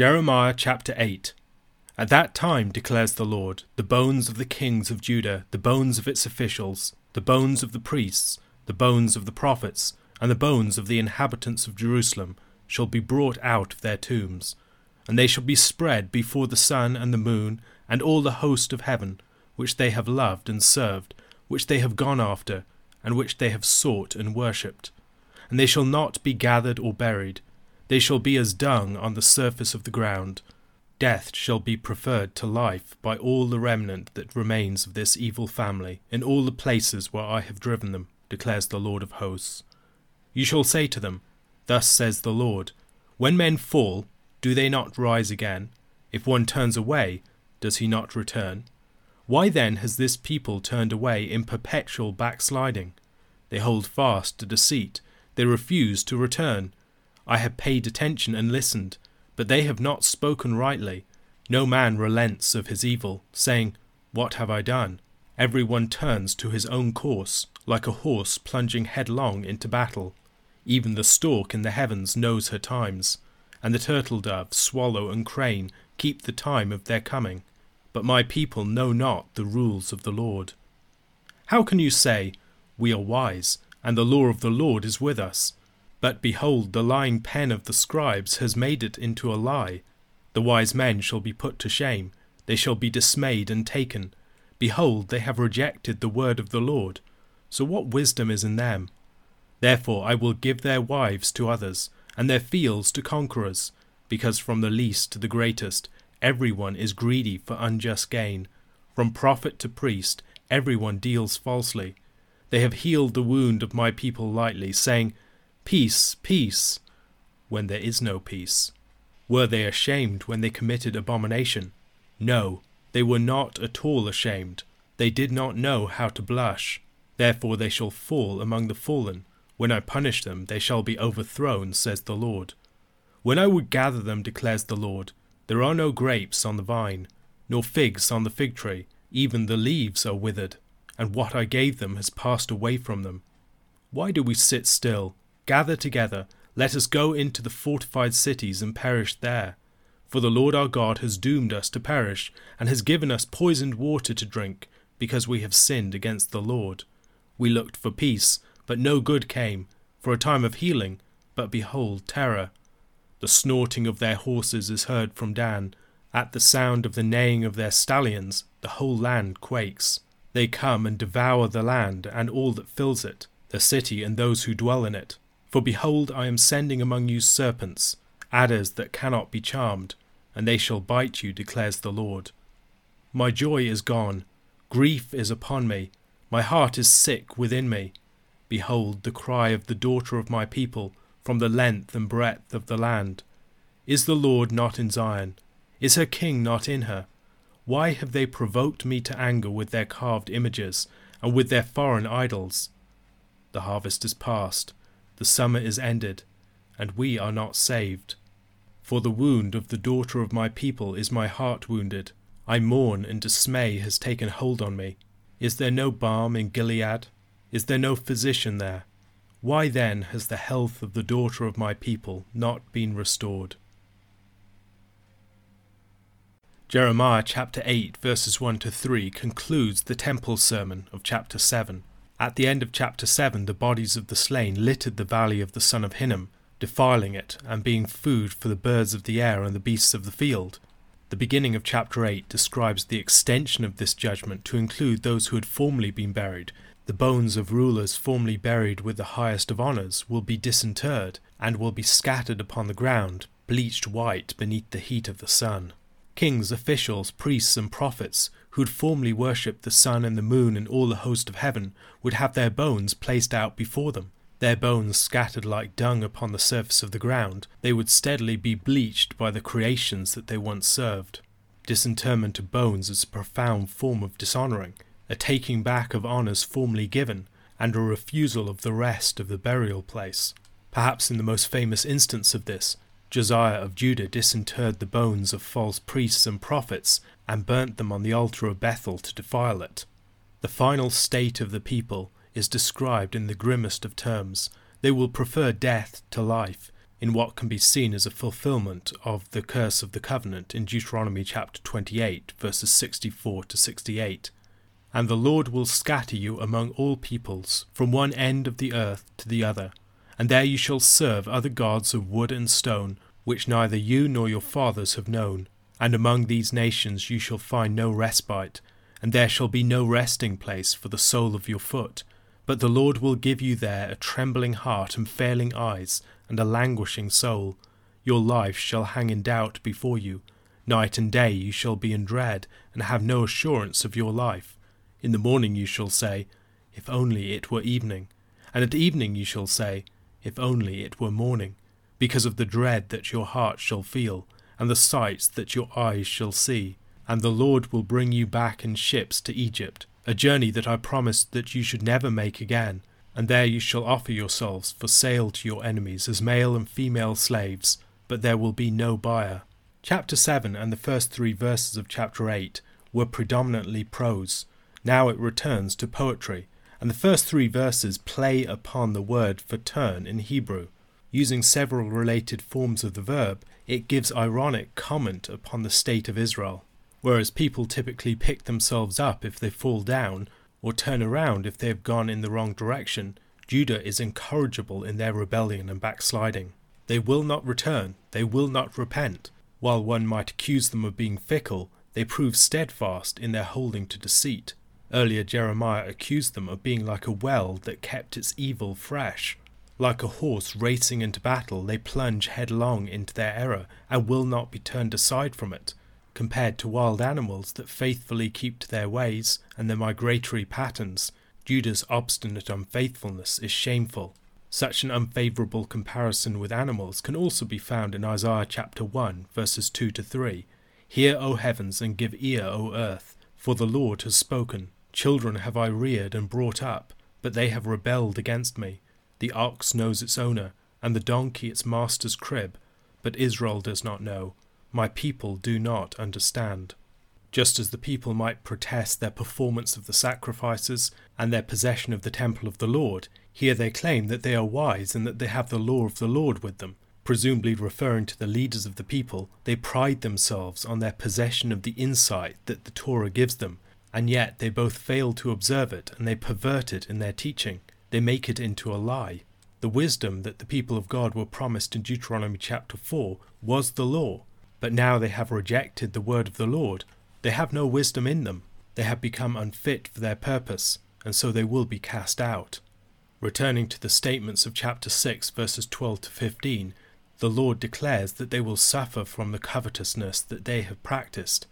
Jeremiah chapter 8 At that time, declares the Lord, the bones of the kings of Judah, the bones of its officials, the bones of the priests, the bones of the prophets, and the bones of the inhabitants of Jerusalem shall be brought out of their tombs, and they shall be spread before the sun and the moon and all the host of heaven, which they have loved and served, which they have gone after, and which they have sought and worshipped. And they shall not be gathered or buried, they shall be as dung on the surface of the ground. Death shall be preferred to life by all the remnant that remains of this evil family, in all the places where I have driven them, declares the Lord of hosts. You shall say to them, Thus says the Lord, When men fall, do they not rise again? If one turns away, does he not return? Why then has this people turned away in perpetual backsliding? They hold fast to deceit, they refuse to return. I have paid attention and listened, but they have not spoken rightly. No man relents of his evil, saying, What have I done? Every one turns to his own course, like a horse plunging headlong into battle. Even the stork in the heavens knows her times, and the turtle dove, swallow, and crane keep the time of their coming. But my people know not the rules of the Lord. How can you say, We are wise, and the law of the Lord is with us? But behold, the lying pen of the scribes has made it into a lie. The wise men shall be put to shame, they shall be dismayed and taken. Behold, they have rejected the word of the Lord. So what wisdom is in them? Therefore I will give their wives to others, and their fields to conquerors, because from the least to the greatest every one is greedy for unjust gain. From prophet to priest every one deals falsely. They have healed the wound of my people lightly, saying, Peace, peace, when there is no peace. Were they ashamed when they committed abomination? No, they were not at all ashamed. They did not know how to blush. Therefore they shall fall among the fallen. When I punish them, they shall be overthrown, says the Lord. When I would gather them, declares the Lord, there are no grapes on the vine, nor figs on the fig tree, even the leaves are withered, and what I gave them has passed away from them. Why do we sit still? Gather together, let us go into the fortified cities and perish there. For the Lord our God has doomed us to perish, and has given us poisoned water to drink, because we have sinned against the Lord. We looked for peace, but no good came, for a time of healing, but behold, terror. The snorting of their horses is heard from Dan. At the sound of the neighing of their stallions, the whole land quakes. They come and devour the land and all that fills it, the city and those who dwell in it. For behold, I am sending among you serpents, adders that cannot be charmed, and they shall bite you, declares the Lord. My joy is gone, grief is upon me, my heart is sick within me. Behold the cry of the daughter of my people from the length and breadth of the land. Is the Lord not in Zion? Is her king not in her? Why have they provoked me to anger with their carved images and with their foreign idols? The harvest is past the summer is ended, and we are not saved. For the wound of the daughter of my people is my heart wounded. I mourn, and dismay has taken hold on me. Is there no balm in Gilead? Is there no physician there? Why then has the health of the daughter of my people not been restored? Jeremiah chapter 8, verses 1 to 3 concludes the temple sermon of chapter 7. At the end of chapter 7, the bodies of the slain littered the valley of the son of Hinnom, defiling it and being food for the birds of the air and the beasts of the field. The beginning of chapter 8 describes the extension of this judgment to include those who had formerly been buried. The bones of rulers formerly buried with the highest of honours will be disinterred and will be scattered upon the ground, bleached white beneath the heat of the sun. Kings, officials, priests, and prophets who had formerly worshipped the sun and the moon and all the host of heaven, would have their bones placed out before them. Their bones scattered like dung upon the surface of the ground, they would steadily be bleached by the creations that they once served. Disinterment of bones is a profound form of dishonouring, a taking back of honours formerly given, and a refusal of the rest of the burial place. Perhaps in the most famous instance of this, Josiah of Judah disinterred the bones of false priests and prophets and burnt them on the altar of Bethel to defile it. The final state of the people is described in the grimmest of terms. They will prefer death to life. in what can be seen as a fulfillment of the curse of the covenant in Deuteronomy chapter 28, verses 64 to 68. And the Lord will scatter you among all peoples, from one end of the earth to the other, and there you shall serve other gods of wood and stone, which neither you nor your fathers have known. And among these nations you shall find no respite, and there shall be no resting place for the sole of your foot. But the Lord will give you there a trembling heart and failing eyes, and a languishing soul. Your life shall hang in doubt before you. Night and day you shall be in dread, and have no assurance of your life. In the morning you shall say, If only it were evening. And at evening you shall say, If only it were morning, because of the dread that your heart shall feel and the sights that your eyes shall see. And the Lord will bring you back in ships to Egypt, a journey that I promised that you should never make again. And there you shall offer yourselves for sale to your enemies as male and female slaves, but there will be no buyer. Chapter 7 and the first three verses of chapter 8 were predominantly prose. Now it returns to poetry, and the first three verses play upon the word for turn in Hebrew. Using several related forms of the verb, it gives ironic comment upon the state of Israel. Whereas people typically pick themselves up if they fall down, or turn around if they have gone in the wrong direction, Judah is incorrigible in their rebellion and backsliding. They will not return, they will not repent. While one might accuse them of being fickle, they prove steadfast in their holding to deceit. Earlier, Jeremiah accused them of being like a well that kept its evil fresh. Like a horse racing into battle, they plunge headlong into their error and will not be turned aside from it, compared to wild animals that faithfully keep to their ways and their migratory patterns. Judah's obstinate unfaithfulness is shameful. Such an unfavourable comparison with animals can also be found in Isaiah chapter 1, verses 2 to 3. Hear, O heavens, and give ear, O earth, for the Lord has spoken. Children have I reared and brought up, but they have rebelled against me. The ox knows its owner, and the donkey its master's crib, but Israel does not know. My people do not understand. Just as the people might protest their performance of the sacrifices and their possession of the temple of the Lord, here they claim that they are wise and that they have the law of the Lord with them. Presumably referring to the leaders of the people, they pride themselves on their possession of the insight that the Torah gives them, and yet they both fail to observe it and they pervert it in their teaching they make it into a lie. The wisdom that the people of God were promised in Deuteronomy chapter 4 was the law, but now they have rejected the word of the Lord. They have no wisdom in them. They have become unfit for their purpose, and so they will be cast out. Returning to the statements of chapter 6, verses 12 to 15, the Lord declares that they will suffer from the covetousness that they have practiced.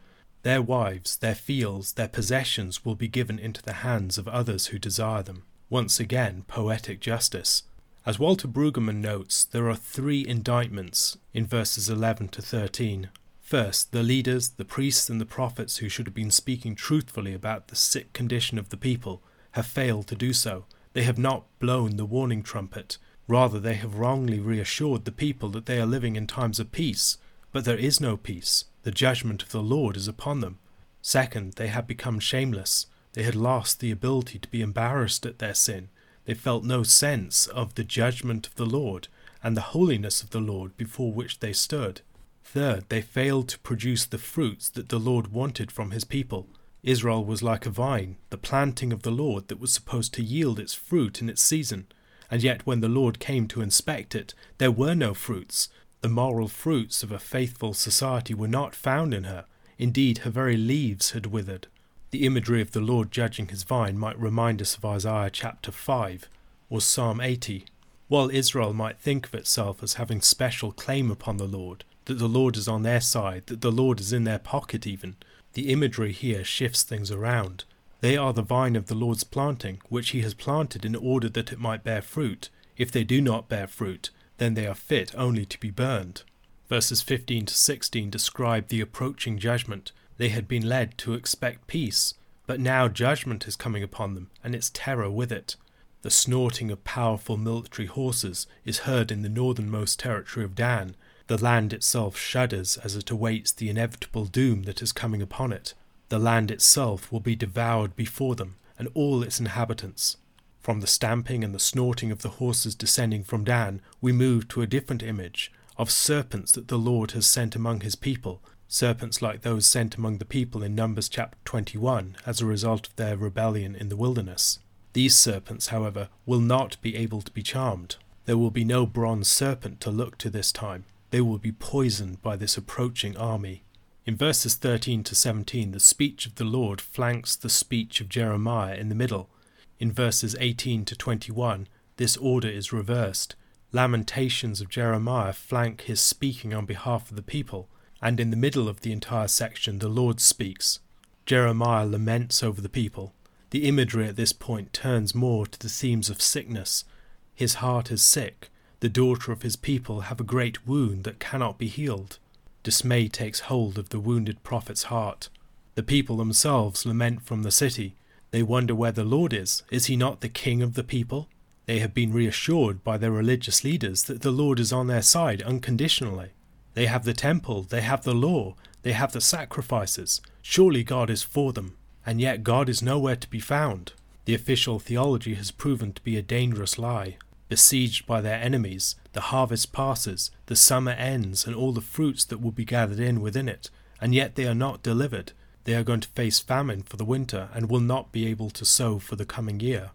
Their wives, their fields, their possessions will be given into the hands of others who desire them. Once again, poetic justice. As Walter Brueggemann notes, there are three indictments in verses 11 to 13. First, the leaders, the priests, and the prophets who should have been speaking truthfully about the sick condition of the people have failed to do so. They have not blown the warning trumpet. Rather, they have wrongly reassured the people that they are living in times of peace. But there is no peace. The judgment of the Lord is upon them. Second, they have become shameless. They had lost the ability to be embarrassed at their sin. They felt no sense of the judgment of the Lord and the holiness of the Lord before which they stood. Third, they failed to produce the fruits that the Lord wanted from his people. Israel was like a vine, the planting of the Lord that was supposed to yield its fruit in its season. And yet, when the Lord came to inspect it, there were no fruits. The moral fruits of a faithful society were not found in her. Indeed, her very leaves had withered. The imagery of the Lord judging his vine might remind us of Isaiah chapter 5 or Psalm 80. While Israel might think of itself as having special claim upon the Lord, that the Lord is on their side, that the Lord is in their pocket even, the imagery here shifts things around. They are the vine of the Lord's planting, which he has planted in order that it might bear fruit. If they do not bear fruit, then they are fit only to be burned. Verses 15 to 16 describe the approaching judgment, they had been led to expect peace, but now judgment is coming upon them, and its terror with it. The snorting of powerful military horses is heard in the northernmost territory of Dan. The land itself shudders as it awaits the inevitable doom that is coming upon it. The land itself will be devoured before them, and all its inhabitants. From the stamping and the snorting of the horses descending from Dan, we move to a different image of serpents that the Lord has sent among his people, serpents like those sent among the people in Numbers chapter 21 as a result of their rebellion in the wilderness. These serpents, however, will not be able to be charmed. There will be no bronze serpent to look to this time. They will be poisoned by this approaching army. In verses 13 to 17, the speech of the Lord flanks the speech of Jeremiah in the middle. In verses 18 to 21, this order is reversed. Lamentations of Jeremiah flank his speaking on behalf of the people, and in the middle of the entire section, the Lord speaks. Jeremiah laments over the people. The imagery at this point turns more to the themes of sickness. His heart is sick. The daughter of his people have a great wound that cannot be healed. Dismay takes hold of the wounded prophet's heart. The people themselves lament from the city. They wonder where the Lord is. Is he not the king of the people? They have been reassured by their religious leaders that the Lord is on their side unconditionally. They have the temple, they have the law, they have the sacrifices. Surely God is for them. And yet God is nowhere to be found. The official theology has proven to be a dangerous lie. Besieged by their enemies, the harvest passes, the summer ends, and all the fruits that will be gathered in within it, and yet they are not delivered. They are going to face famine for the winter and will not be able to sow for the coming year.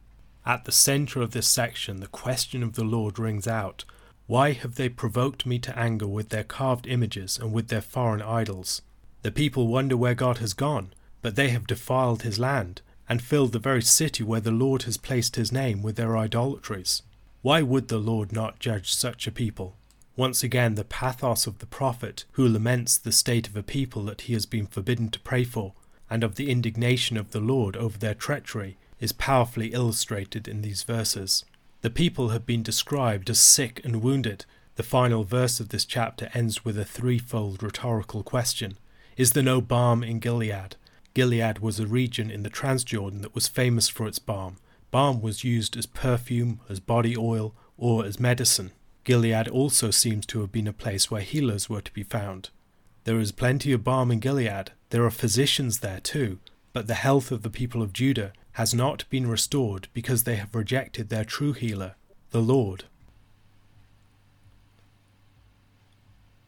At the centre of this section, the question of the Lord rings out Why have they provoked me to anger with their carved images and with their foreign idols? The people wonder where God has gone, but they have defiled his land and filled the very city where the Lord has placed his name with their idolatries. Why would the Lord not judge such a people? Once again, the pathos of the prophet, who laments the state of a people that he has been forbidden to pray for, and of the indignation of the Lord over their treachery, is powerfully illustrated in these verses. The people have been described as sick and wounded. The final verse of this chapter ends with a threefold rhetorical question Is there no balm in Gilead? Gilead was a region in the Transjordan that was famous for its balm, Balm was used as perfume, as body oil, or as medicine. Gilead also seems to have been a place where healers were to be found. There is plenty of balm in Gilead. There are physicians there too, but the health of the people of Judah has not been restored because they have rejected their true healer, the Lord.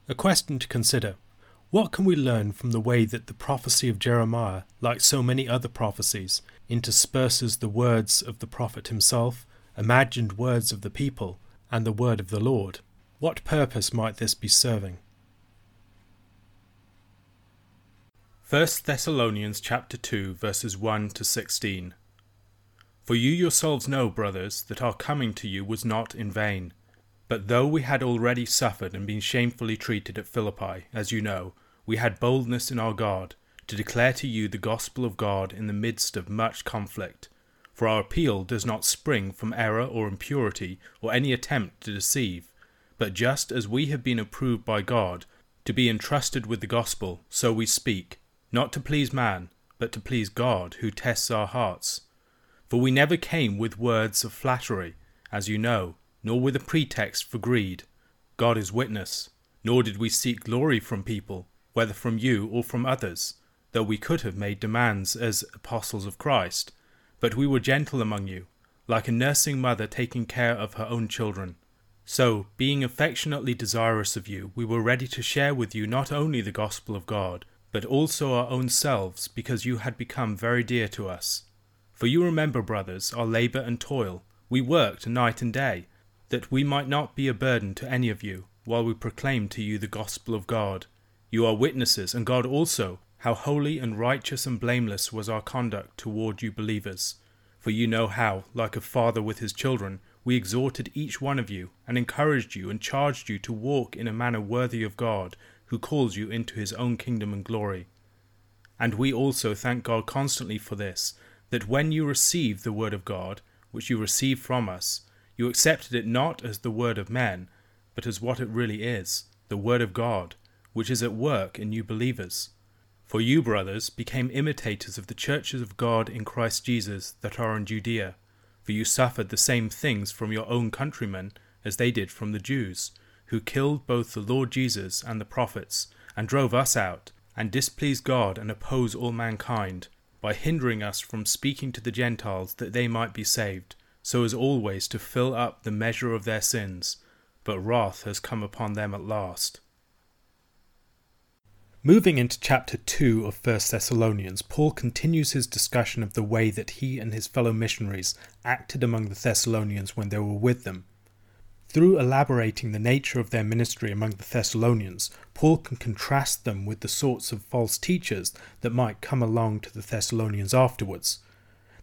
A question to consider. What can we learn from the way that the prophecy of Jeremiah, like so many other prophecies, intersperses the words of the prophet himself, imagined words of the people, and the word of the Lord? What purpose might this be serving? 1 Thessalonians chapter 2 verses 1 to 16 For you yourselves know, brothers, that our coming to you was not in vain. But though we had already suffered and been shamefully treated at Philippi, as you know, we had boldness in our God to declare to you the gospel of God in the midst of much conflict. For our appeal does not spring from error or impurity or any attempt to deceive, but just as we have been approved by God to be entrusted with the gospel, so we speak, not to please man, but to please God who tests our hearts. For we never came with words of flattery, as you know nor with a pretext for greed. God is witness. Nor did we seek glory from people, whether from you or from others, though we could have made demands as apostles of Christ. But we were gentle among you, like a nursing mother taking care of her own children. So, being affectionately desirous of you, we were ready to share with you not only the gospel of God, but also our own selves, because you had become very dear to us. For you remember, brothers, our labour and toil. We worked night and day that we might not be a burden to any of you, while we proclaimed to you the gospel of God. You are witnesses, and God also, how holy and righteous and blameless was our conduct toward you believers. For you know how, like a father with his children, we exhorted each one of you, and encouraged you, and charged you to walk in a manner worthy of God, who calls you into his own kingdom and glory. And we also thank God constantly for this, that when you received the word of God, which you received from us, you accepted it not as the word of men, but as what it really is, the word of God, which is at work in you believers. For you, brothers, became imitators of the churches of God in Christ Jesus that are in Judea, for you suffered the same things from your own countrymen as they did from the Jews, who killed both the Lord Jesus and the prophets, and drove us out, and displease God and oppose all mankind, by hindering us from speaking to the Gentiles that they might be saved so as always to fill up the measure of their sins, but wrath has come upon them at last. Moving into chapter 2 of 1 Thessalonians, Paul continues his discussion of the way that he and his fellow missionaries acted among the Thessalonians when they were with them. Through elaborating the nature of their ministry among the Thessalonians, Paul can contrast them with the sorts of false teachers that might come along to the Thessalonians afterwards.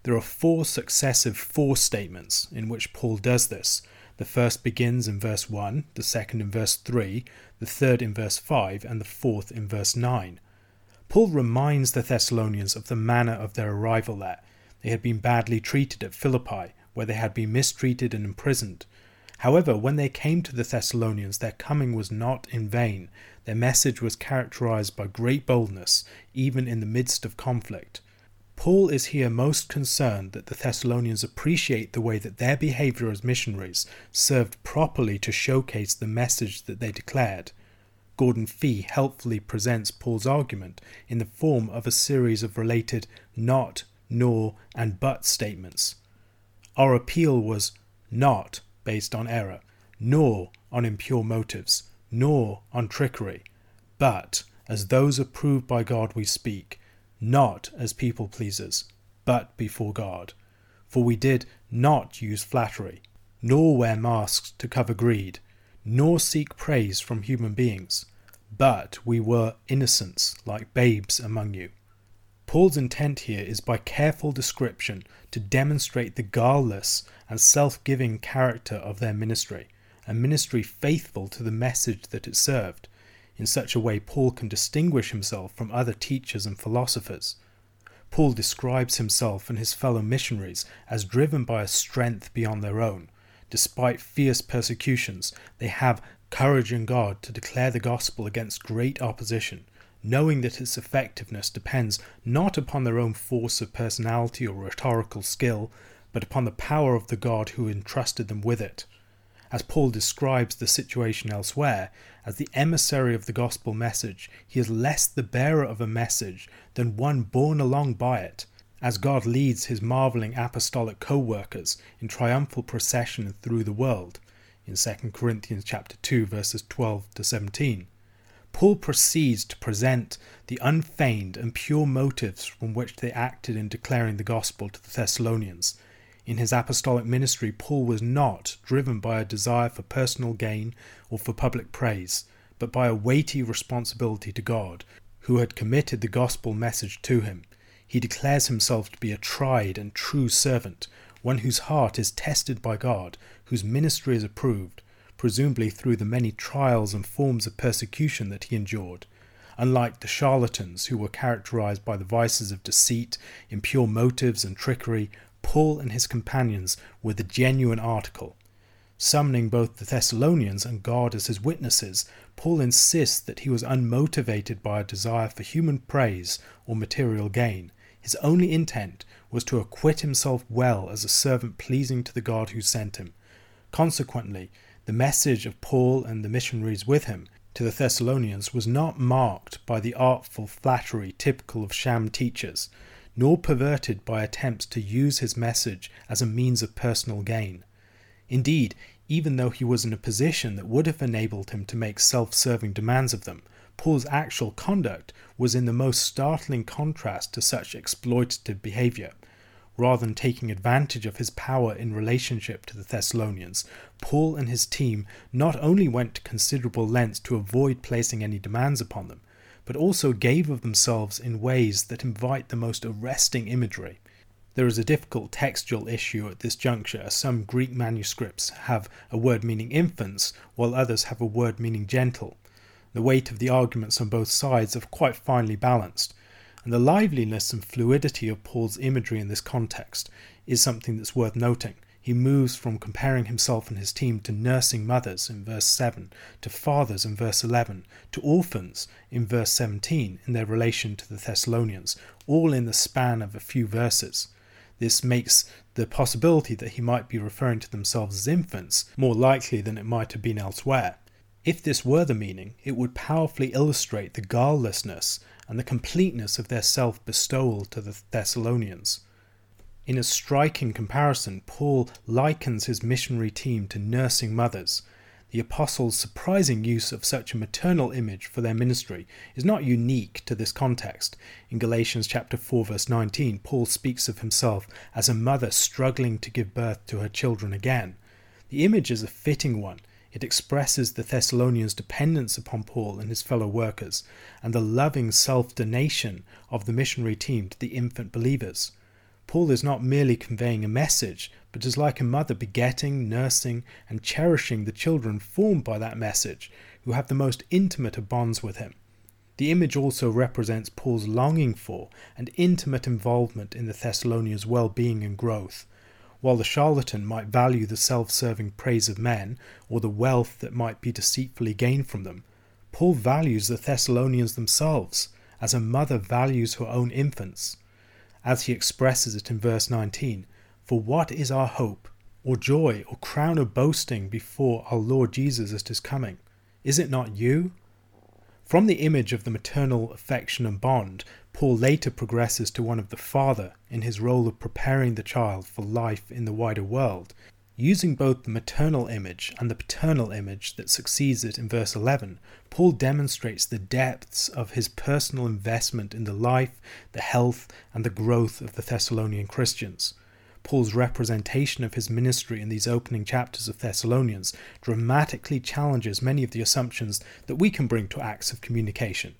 There are four successive four statements in which Paul does this, the first begins in verse 1, the second in verse 3, the third in verse 5, and the fourth in verse 9. Paul reminds the Thessalonians of the manner of their arrival there. They had been badly treated at Philippi, where they had been mistreated and imprisoned. However, when they came to the Thessalonians, their coming was not in vain. Their message was characterized by great boldness, even in the midst of conflict. Paul is here most concerned that the Thessalonians appreciate the way that their behavior as missionaries served properly to showcase the message that they declared. Gordon Fee helpfully presents Paul's argument in the form of a series of related not, nor, and but statements. Our appeal was not based on error, nor on impure motives, nor on trickery, but as those approved by God we speak not as people pleasers, but before God. For we did not use flattery, nor wear masks to cover greed, nor seek praise from human beings, but we were innocents like babes among you. Paul's intent here is by careful description to demonstrate the guileless and self giving character of their ministry, a ministry faithful to the message that it served, in such a way, Paul can distinguish himself from other teachers and philosophers. Paul describes himself and his fellow missionaries as driven by a strength beyond their own. Despite fierce persecutions, they have courage in God to declare the gospel against great opposition, knowing that its effectiveness depends not upon their own force of personality or rhetorical skill, but upon the power of the God who entrusted them with it. As Paul describes the situation elsewhere, as the emissary of the gospel message, he is less the bearer of a message than one borne along by it, as God leads his marvelling apostolic co workers in triumphal procession through the world, in 2 Corinthians chapter 2 verses 12 to 17. Paul proceeds to present the unfeigned and pure motives from which they acted in declaring the gospel to the Thessalonians, in his apostolic ministry, Paul was not driven by a desire for personal gain or for public praise, but by a weighty responsibility to God, who had committed the gospel message to him. He declares himself to be a tried and true servant, one whose heart is tested by God, whose ministry is approved, presumably through the many trials and forms of persecution that he endured. Unlike the charlatans who were characterized by the vices of deceit, impure motives, and trickery, Paul and his companions were the genuine article. Summoning both the Thessalonians and God as his witnesses, Paul insists that he was unmotivated by a desire for human praise or material gain. His only intent was to acquit himself well as a servant pleasing to the God who sent him. Consequently, the message of Paul and the missionaries with him to the Thessalonians was not marked by the artful flattery typical of sham teachers, nor perverted by attempts to use his message as a means of personal gain. Indeed, even though he was in a position that would have enabled him to make self serving demands of them, Paul's actual conduct was in the most startling contrast to such exploitative behavior. Rather than taking advantage of his power in relationship to the Thessalonians, Paul and his team not only went to considerable lengths to avoid placing any demands upon them, but also gave of themselves in ways that invite the most arresting imagery. There is a difficult textual issue at this juncture, as some Greek manuscripts have a word meaning infants, while others have a word meaning gentle. The weight of the arguments on both sides are quite finely balanced, and the liveliness and fluidity of Paul's imagery in this context is something that's worth noting he moves from comparing himself and his team to nursing mothers in verse 7, to fathers in verse 11, to orphans in verse 17 in their relation to the Thessalonians, all in the span of a few verses. This makes the possibility that he might be referring to themselves as infants more likely than it might have been elsewhere. If this were the meaning, it would powerfully illustrate the guilelessness and the completeness of their self bestowal to the Thessalonians. In a striking comparison, Paul likens his missionary team to nursing mothers. The apostles' surprising use of such a maternal image for their ministry is not unique to this context. In Galatians chapter 4 verse 19, Paul speaks of himself as a mother struggling to give birth to her children again. The image is a fitting one. It expresses the Thessalonians' dependence upon Paul and his fellow workers, and the loving self donation of the missionary team to the infant believers. Paul is not merely conveying a message, but is like a mother begetting, nursing, and cherishing the children formed by that message, who have the most intimate of bonds with him. The image also represents Paul's longing for and intimate involvement in the Thessalonians' well being and growth. While the charlatan might value the self serving praise of men, or the wealth that might be deceitfully gained from them, Paul values the Thessalonians themselves, as a mother values her own infants. As he expresses it in verse 19, For what is our hope, or joy, or crown of boasting before our Lord Jesus at his coming? Is it not you? From the image of the maternal affection and bond, Paul later progresses to one of the father in his role of preparing the child for life in the wider world. Using both the maternal image and the paternal image that succeeds it in verse 11, Paul demonstrates the depths of his personal investment in the life, the health, and the growth of the Thessalonian Christians. Paul's representation of his ministry in these opening chapters of Thessalonians dramatically challenges many of the assumptions that we can bring to acts of communication.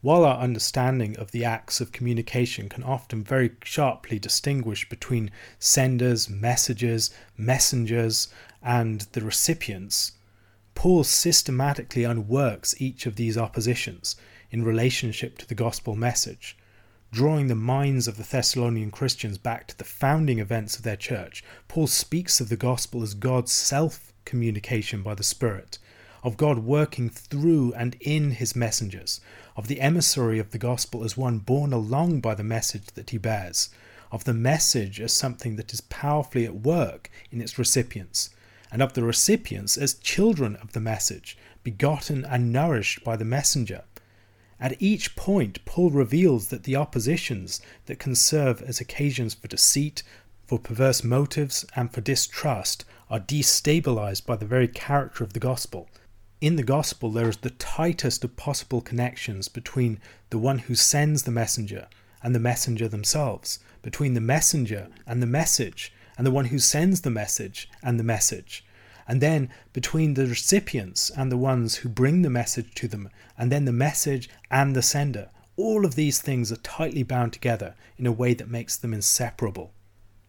While our understanding of the acts of communication can often very sharply distinguish between senders, messengers, messengers, and the recipients, Paul systematically unworks each of these oppositions in relationship to the gospel message drawing the minds of the Thessalonian Christians back to the founding events of their church, Paul speaks of the gospel as God's self communication by the Spirit, of God working through and in his messengers, of the emissary of the gospel as one borne along by the message that he bears, of the message as something that is powerfully at work in its recipients, and of the recipients as children of the message, begotten and nourished by the messenger. At each point, Paul reveals that the oppositions that can serve as occasions for deceit, for perverse motives, and for distrust are destabilized by the very character of the gospel. In the gospel, there is the tightest of possible connections between the one who sends the messenger and the messenger themselves, between the messenger and the message, and the one who sends the message and the message and then between the recipients and the ones who bring the message to them, and then the message and the sender. All of these things are tightly bound together in a way that makes them inseparable.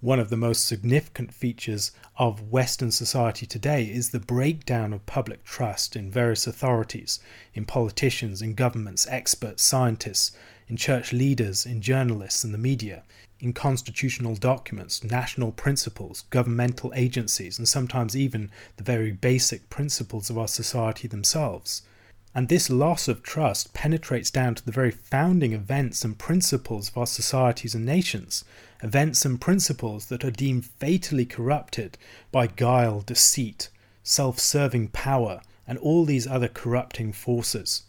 One of the most significant features of Western society today is the breakdown of public trust in various authorities, in politicians, in governments, experts, scientists, in church leaders, in journalists, and the media in constitutional documents, national principles, governmental agencies, and sometimes even the very basic principles of our society themselves. And this loss of trust penetrates down to the very founding events and principles of our societies and nations, events and principles that are deemed fatally corrupted by guile, deceit, self serving power, and all these other corrupting forces.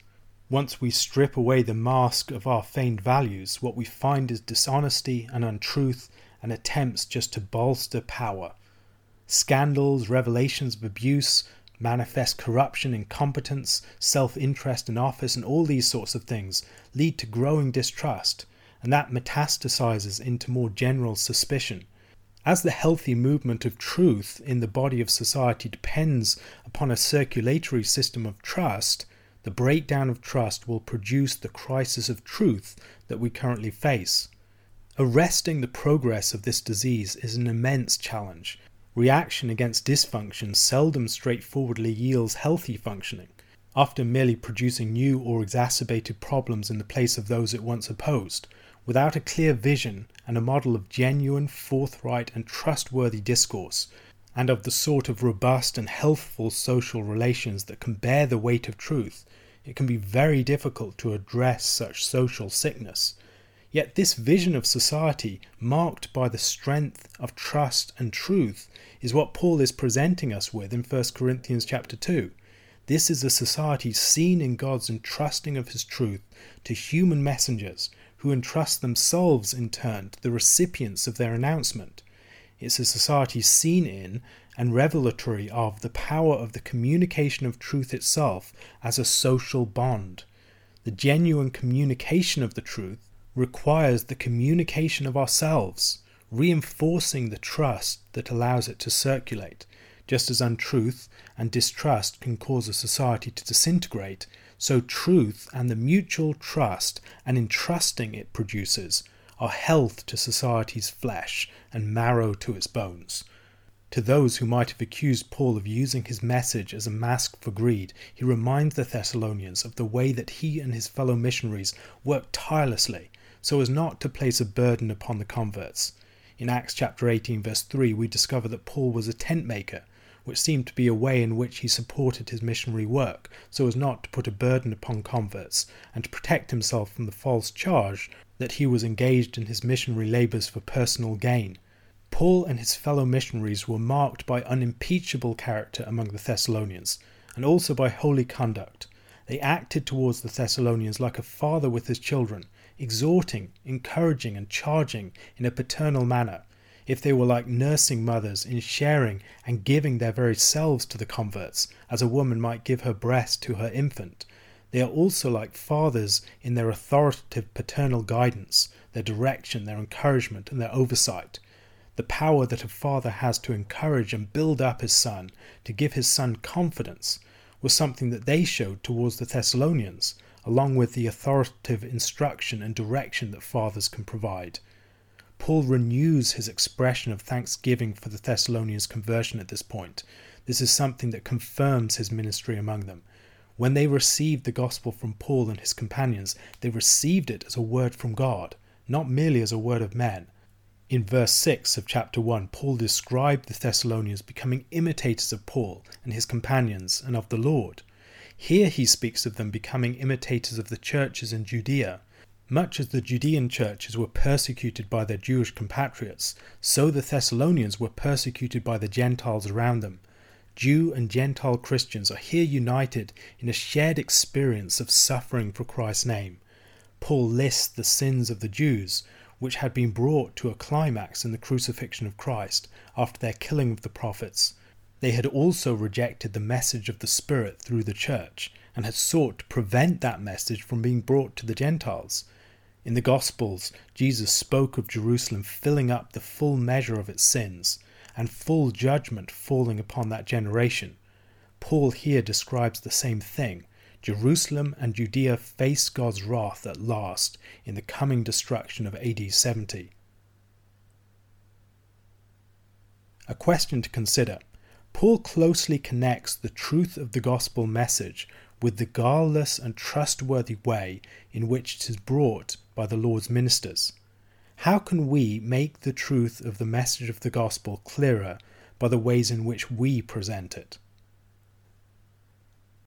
Once we strip away the mask of our feigned values, what we find is dishonesty and untruth and attempts just to bolster power. Scandals, revelations of abuse, manifest corruption, incompetence, self interest in office, and all these sorts of things lead to growing distrust, and that metastasizes into more general suspicion. As the healthy movement of truth in the body of society depends upon a circulatory system of trust, the breakdown of trust will produce the crisis of truth that we currently face. Arresting the progress of this disease is an immense challenge. Reaction against dysfunction seldom straightforwardly yields healthy functioning, often merely producing new or exacerbated problems in the place of those it once opposed. Without a clear vision and a model of genuine, forthright, and trustworthy discourse, and of the sort of robust and healthful social relations that can bear the weight of truth, it can be very difficult to address such social sickness. Yet this vision of society, marked by the strength of trust and truth, is what Paul is presenting us with in 1 Corinthians chapter 2. This is a society seen in God's entrusting of his truth to human messengers who entrust themselves in turn to the recipients of their announcement. It's a society seen in and revelatory of the power of the communication of truth itself as a social bond. The genuine communication of the truth requires the communication of ourselves, reinforcing the trust that allows it to circulate. Just as untruth and distrust can cause a society to disintegrate, so truth and the mutual trust and entrusting it produces are health to society's flesh and marrow to its bones. To those who might have accused Paul of using his message as a mask for greed, he reminds the Thessalonians of the way that he and his fellow missionaries worked tirelessly so as not to place a burden upon the converts. In Acts chapter 18, verse 3, we discover that Paul was a tent maker, which seemed to be a way in which he supported his missionary work, so as not to put a burden upon converts, and to protect himself from the false charge that he was engaged in his missionary labours for personal gain. Paul and his fellow missionaries were marked by unimpeachable character among the Thessalonians, and also by holy conduct. They acted towards the Thessalonians like a father with his children, exhorting, encouraging, and charging in a paternal manner. If they were like nursing mothers in sharing and giving their very selves to the converts, as a woman might give her breast to her infant, they are also like fathers in their authoritative paternal guidance, their direction, their encouragement, and their oversight the power that a father has to encourage and build up his son, to give his son confidence, was something that they showed towards the Thessalonians, along with the authoritative instruction and direction that fathers can provide. Paul renews his expression of thanksgiving for the Thessalonians' conversion at this point. This is something that confirms his ministry among them. When they received the gospel from Paul and his companions, they received it as a word from God, not merely as a word of men. In verse 6 of chapter 1, Paul described the Thessalonians becoming imitators of Paul and his companions and of the Lord. Here he speaks of them becoming imitators of the churches in Judea. Much as the Judean churches were persecuted by their Jewish compatriots, so the Thessalonians were persecuted by the Gentiles around them. Jew and Gentile Christians are here united in a shared experience of suffering for Christ's name. Paul lists the sins of the Jews, which had been brought to a climax in the crucifixion of Christ after their killing of the prophets. They had also rejected the message of the Spirit through the church and had sought to prevent that message from being brought to the Gentiles. In the Gospels, Jesus spoke of Jerusalem filling up the full measure of its sins and full judgment falling upon that generation. Paul here describes the same thing Jerusalem and Judea face God's wrath at last in the coming destruction of AD 70. A question to consider. Paul closely connects the truth of the gospel message with the guileless and trustworthy way in which it is brought by the Lord's ministers. How can we make the truth of the message of the gospel clearer by the ways in which we present it?